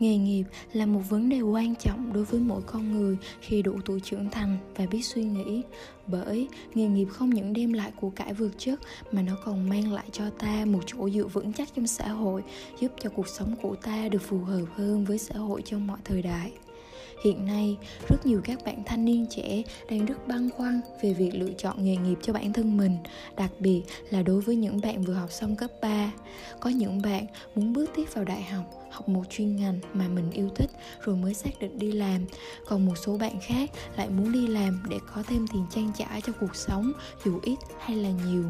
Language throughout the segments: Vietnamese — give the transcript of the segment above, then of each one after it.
nghề nghiệp là một vấn đề quan trọng đối với mỗi con người khi đủ tuổi trưởng thành và biết suy nghĩ bởi nghề nghiệp không những đem lại của cải vượt chất mà nó còn mang lại cho ta một chỗ dựa vững chắc trong xã hội giúp cho cuộc sống của ta được phù hợp hơn với xã hội trong mọi thời đại Hiện nay, rất nhiều các bạn thanh niên trẻ đang rất băn khoăn về việc lựa chọn nghề nghiệp cho bản thân mình, đặc biệt là đối với những bạn vừa học xong cấp 3. Có những bạn muốn bước tiếp vào đại học học một chuyên ngành mà mình yêu thích rồi mới xác định đi làm. Còn một số bạn khác lại muốn đi làm để có thêm tiền trang trải cho cuộc sống, dù ít hay là nhiều.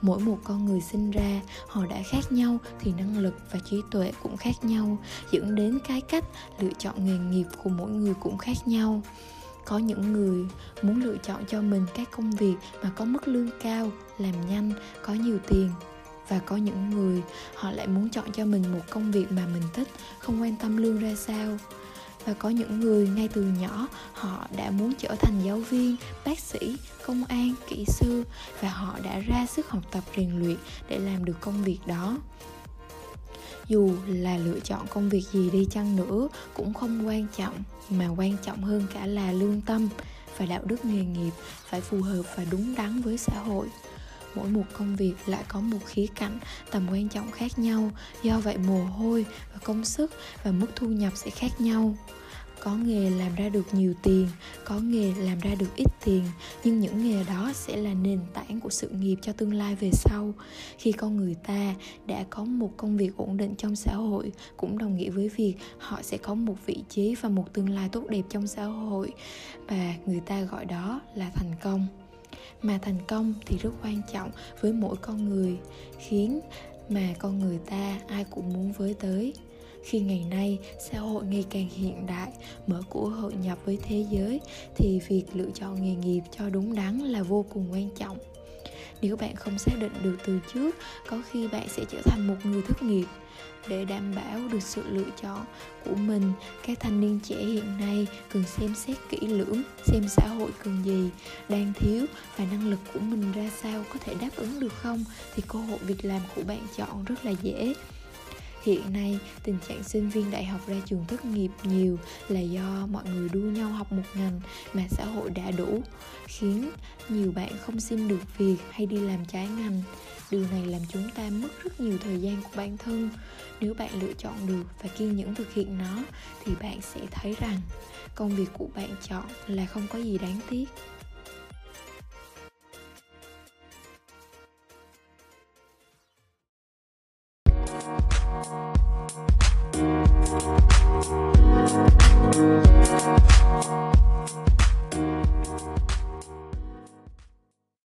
Mỗi một con người sinh ra, họ đã khác nhau thì năng lực và trí tuệ cũng khác nhau, dẫn đến cái cách lựa chọn nghề nghiệp của mỗi người cũng khác nhau. Có những người muốn lựa chọn cho mình các công việc mà có mức lương cao, làm nhanh, có nhiều tiền và có những người họ lại muốn chọn cho mình một công việc mà mình thích, không quan tâm lương ra sao. Và có những người ngay từ nhỏ họ đã muốn trở thành giáo viên, bác sĩ, công an, kỹ sư và họ đã ra sức học tập rèn luyện để làm được công việc đó. Dù là lựa chọn công việc gì đi chăng nữa cũng không quan trọng, mà quan trọng hơn cả là lương tâm và đạo đức nghề nghiệp phải phù hợp và đúng đắn với xã hội mỗi một công việc lại có một khía cạnh tầm quan trọng khác nhau. Do vậy mồ hôi và công sức và mức thu nhập sẽ khác nhau. Có nghề làm ra được nhiều tiền, có nghề làm ra được ít tiền, nhưng những nghề đó sẽ là nền tảng của sự nghiệp cho tương lai về sau. Khi con người ta đã có một công việc ổn định trong xã hội, cũng đồng nghĩa với việc họ sẽ có một vị trí và một tương lai tốt đẹp trong xã hội. Và người ta gọi đó là thành công mà thành công thì rất quan trọng với mỗi con người, khiến mà con người ta ai cũng muốn với tới. Khi ngày nay, xã hội ngày càng hiện đại, mở cửa hội nhập với thế giới, thì việc lựa chọn nghề nghiệp cho đúng đắn là vô cùng quan trọng nếu bạn không xác định được từ trước, có khi bạn sẽ trở thành một người thất nghiệp. Để đảm bảo được sự lựa chọn của mình, các thanh niên trẻ hiện nay cần xem xét kỹ lưỡng xem xã hội cần gì, đang thiếu và năng lực của mình ra sao có thể đáp ứng được không thì cơ hội việc làm của bạn chọn rất là dễ. Hiện nay, tình trạng sinh viên đại học ra trường thất nghiệp nhiều là do mọi người đua nhau học một ngành mà xã hội đã đủ, khiến nhiều bạn không xin được việc hay đi làm trái ngành. Điều này làm chúng ta mất rất nhiều thời gian của bản thân. Nếu bạn lựa chọn được và kiên nhẫn thực hiện nó thì bạn sẽ thấy rằng công việc của bạn chọn là không có gì đáng tiếc.